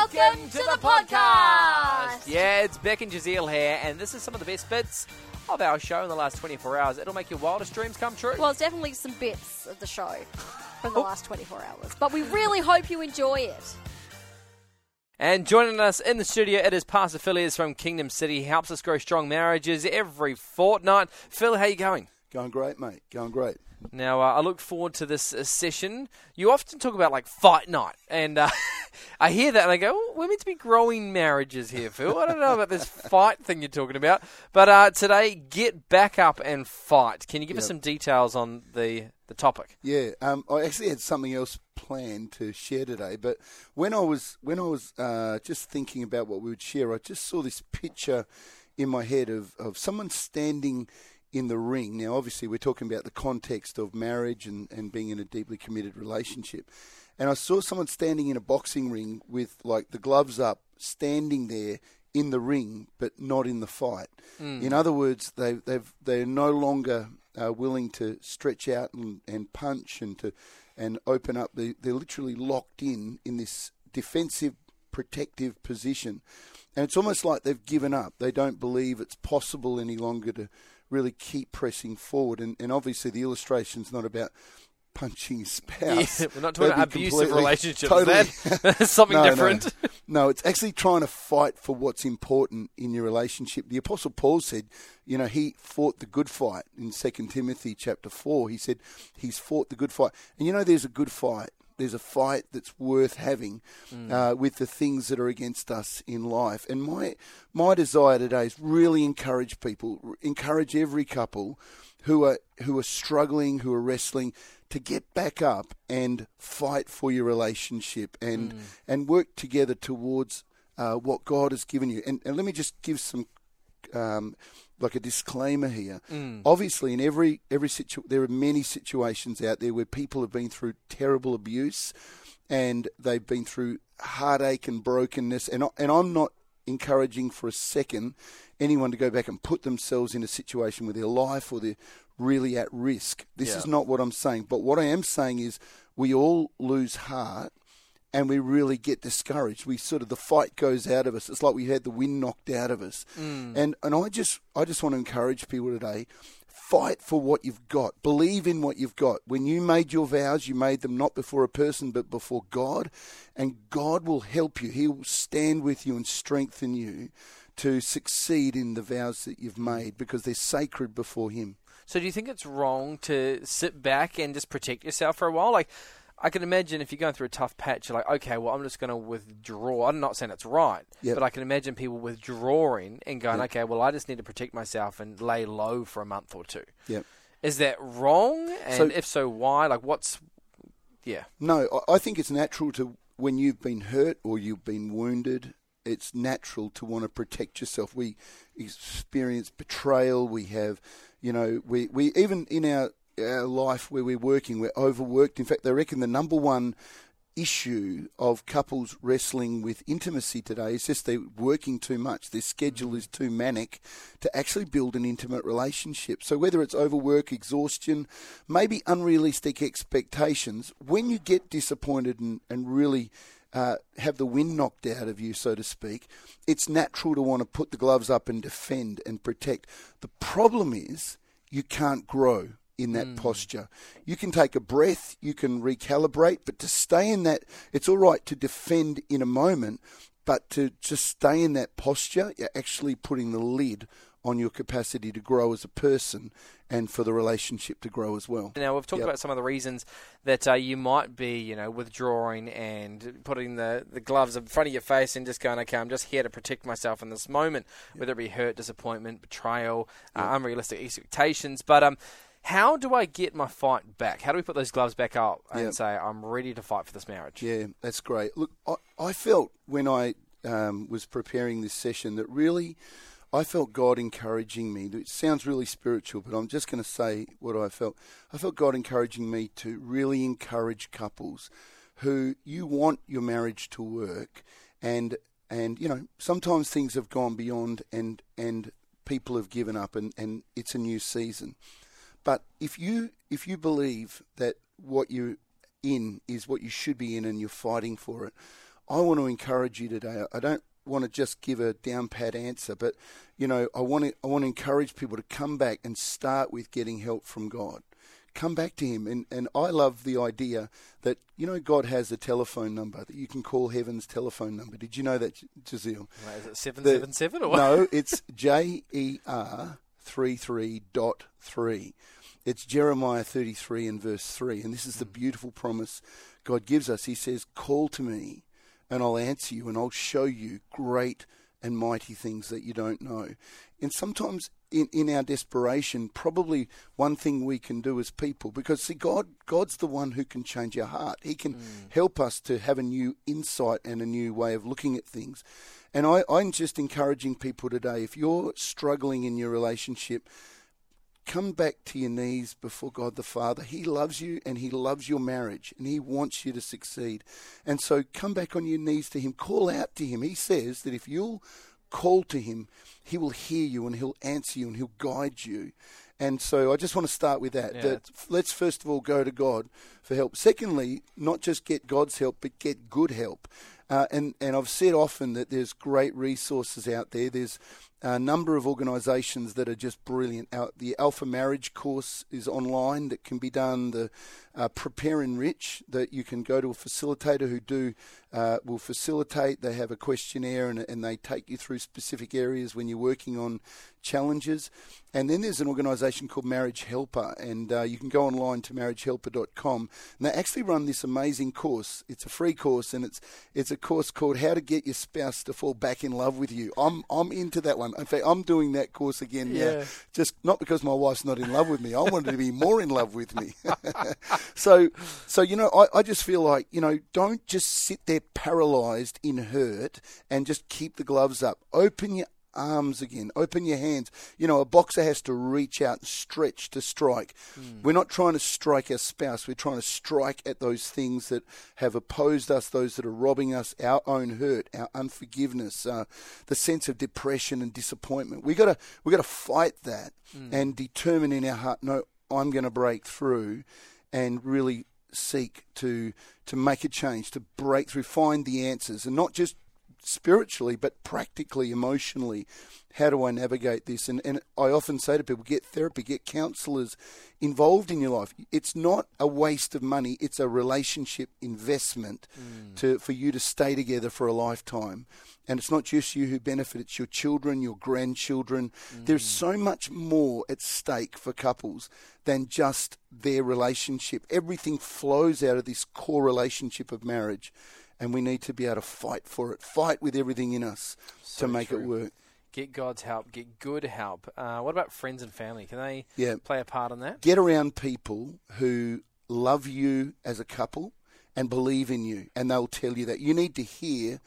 Welcome to the podcast. Yeah, it's Beck and Giselle here, and this is some of the best bits of our show in the last 24 hours. It'll make your wildest dreams come true. Well, it's definitely some bits of the show from the last 24 hours, but we really hope you enjoy it. And joining us in the studio, it is Pastor Phil Ayres from Kingdom City. He helps us grow strong marriages every fortnight. Phil, how you going? Going great, mate. Going great. Now, uh, I look forward to this uh, session. You often talk about like fight night, and uh, I hear that and I go, oh, we're meant to be growing marriages here, Phil. I don't know about this fight thing you're talking about. But uh, today, get back up and fight. Can you give Yep. us some details on the, the topic? Yeah, um, I actually had something else planned to share today, but when I was when I was uh, just thinking about what we would share, I just saw this picture in my head of, of someone standing in the ring. Now, obviously, we're talking about the context of marriage and, and being in a deeply committed relationship. And I saw someone standing in a boxing ring with like the gloves up, standing there in the ring, but not in the fight. In other words, they they've they're no longer uh, willing to stretch out and, and punch and to and open up. They, they're literally locked in in this defensive, protective position, and it's almost like they've given up. They don't believe it's possible any longer to really keep pressing forward. And, and obviously, the illustration's not about punching spouse. Yeah, we're not talking about abusive relationships. totally- That's something No, no. different. No, it's actually trying to fight for what's important in your relationship. The Apostle Paul said, you know, he fought the good fight in Second Timothy chapter 4. He said he's fought the good fight. And you know, there's a good fight. There's a fight that's worth having uh, with the things that are against us in life. And my my desire today is really encourage people, encourage every couple who are who are struggling, who are wrestling, to get back up and fight for your relationship and and work together towards uh, what God has given you. And, and let me just give some um, like a disclaimer here. Obviously, in every every situ- there are many situations out there where people have been through terrible abuse, and they've been through heartache and brokenness. And I, and I'm not encouraging for a second anyone to go back and put themselves in a situation where their life or they're really at risk. This Yeah. is not what I'm saying. But what I am saying is we all lose heart and we really get discouraged. We sort of the fight goes out of us. It's like we had the wind knocked out of us. Mm. And and I just I just want to encourage people today. Fight for what you've got. Believe in what you've got. When you made your vows, you made them not before a person but before God, and God will help you. He will stand with you and strengthen you to succeed in the vows that you've made because they're sacred before Him. So do you think it's wrong to sit back and just protect yourself for a while? Like, I can imagine if you're going through a tough patch, you're like, okay, well, I'm just going to withdraw. I'm not saying it's right, Yep. but I can imagine people withdrawing and going, okay, well, I just need to protect myself and lay low for a month or two. Yep. Is that wrong? And So- if so, why? Like, what's, yeah. No, I I think it's natural to when you've been hurt or you've been wounded. It's natural to want to protect yourself. We experience betrayal. We have, you know, we, we even in our our life where we're working, we're overworked. In fact, they reckon the number one issue of couples wrestling with intimacy today is just they're working too much. Their schedule is too manic to actually build an intimate relationship. So whether it's overwork, exhaustion, maybe unrealistic expectations, when you get disappointed and, and really uh, have the wind knocked out of you, so to speak, it's natural to want to put the gloves up and defend and protect. The problem is you can't grow in that posture. You can take a breath, you can recalibrate, but to stay in that, it's all right to defend in a moment, but to just stay in that posture, you're actually putting the lid on your capacity to grow as a person and for the relationship to grow as well. Now we've talked Yep. about some of the reasons that uh, you might be, you know, withdrawing and putting the, the gloves in front of your face and just going, okay, I'm just here to protect myself in this moment, whether it be hurt, disappointment, betrayal, uh, unrealistic expectations. But um, how do I get my fight back? How do we put those gloves back up and say I'm ready to fight for this marriage? Yeah, that's great. Look, I, I felt when I um, was preparing this session that really I felt God encouraging me. It sounds really spiritual, but I'm just going to say what I felt. I felt God encouraging me to really encourage couples who you want your marriage to work and and you know sometimes things have gone beyond and and people have given up and, and it's a new season but if you if you believe that what you're in is what you should be in and you're fighting for it I want to encourage you today. I don't want to just give a down pat answer, but you know, I want to I want to encourage people to come back and start with getting help from God. Come back to Him, and and I love the idea that you know God has a telephone number that you can call Heaven's telephone number. Did you know that, Giselle? Is it seven seven seven or what? No, it's J E R three three dot three. It's Jeremiah thirty three and verse three, and this is the mm. beautiful promise God gives us. He says, "Call to me, and I'll answer you, and I'll show you great." and mighty things that you don't know. And sometimes in, in our desperation, probably one thing we can do as people, because see, God, God's the one who can change our heart. He can mm. help us to have a new insight and a new way of looking at things. And I, I'm just encouraging people today, if you're struggling in your relationship, come back to your knees before God the Father. He loves you and He loves your marriage and He wants you to succeed. And so come back on your knees to Him. Call out to Him. He says that if you'll call to Him, He will hear you and He'll answer you and He'll guide you. And so I just want to start with that. Yeah, that let's first of all go to God for help. Secondly, not just get God's help, but get good help. Uh, and, and I've said often that there's great resources out there. There's a number of organisations that are just brilliant. the Alpha Marriage course is online that can be done. The uh, Prepare Enrich that you can go to a facilitator who do uh, will facilitate. They have a questionnaire and, and they take you through specific areas when you're working on challenges. And then there's an organisation called Marriage Helper, and uh, you can go online to marriagehelper.com. And they actually run this amazing course. It's a free course, and it's it's a course called How to Get Your Spouse to Fall Back in Love with You. I'm I'm into that one. In fact, I'm doing that course again yeah. now. Just not because my wife's not in love with me. I wanted to be more in love with me. so so you know, I, I just feel like you know, don't just sit there paralysed in hurt and just keep the gloves up. Open your arms again. Open your hands. You know, a boxer has to reach out and stretch to strike. Mm. We're not trying to strike our spouse. We're trying to strike at those things that have opposed us, those that are robbing us, our own hurt, our unforgiveness, uh, the sense of depression and disappointment. We got to we got to fight that mm. and determine in our heart, no, I'm going to break through, and really seek to to make a change, to break through, find the answers, and not just spiritually, but practically, emotionally. How do I navigate this? And, and I often say to people, get therapy, get counselors involved in your life. It's not a waste of money, it's a relationship investment mm. to, for you to stay together for a lifetime. And it's not just you who benefit, it's your children, your grandchildren. Mm. There's so much more at stake for couples than just their relationship. Everything flows out of this core relationship of marriage and we need to be able to fight for it, fight with everything in us so to make true. it work. Get God's help, get good help. Uh, what about friends and family? Can they yeah. play a part in that? Get around people who love you as a couple and believe in you, and they'll tell you that. You need to hear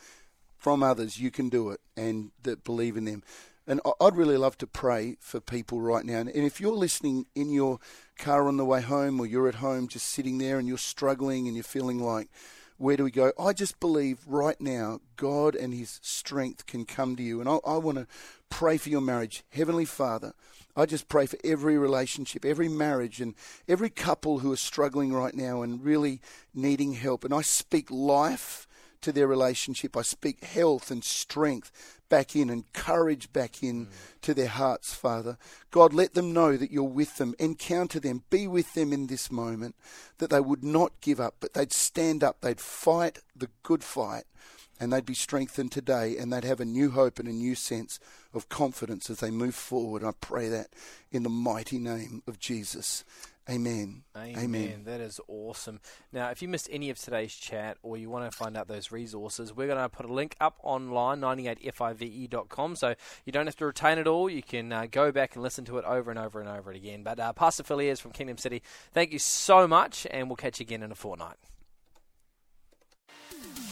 from others you can do it and that believe in them. And I'd really love to pray for people right now. And if you're listening in your car on the way home or you're at home just sitting there and you're struggling and you're feeling like, where do we go? I just believe right now God and His strength can come to you. And I, I want to pray for your marriage. Heavenly Father, I just pray for every relationship, every marriage, and every couple who are struggling right now and really needing help. And I speak life to their relationship. I speak health and strength back in and courage back in mm. to their hearts, Father. God, let them know that you're with them. Encounter them. Be with them in this moment, that they would not give up, but they'd stand up. They'd fight the good fight, and they'd be strengthened today, and they'd have a new hope and a new sense of confidence as they move forward. I pray that in the mighty name of Jesus. Amen. Amen. Amen. That is awesome. Now, if you missed any of today's chat or you want to find out those resources, we're going to put a link up online, 98five.com. So you don't have to retain it all. You can uh, go back and listen to it over and over and over again. But uh, Pastor Phil Ayres from Kingdom City, thank you so much, and we'll catch you again in a fortnight.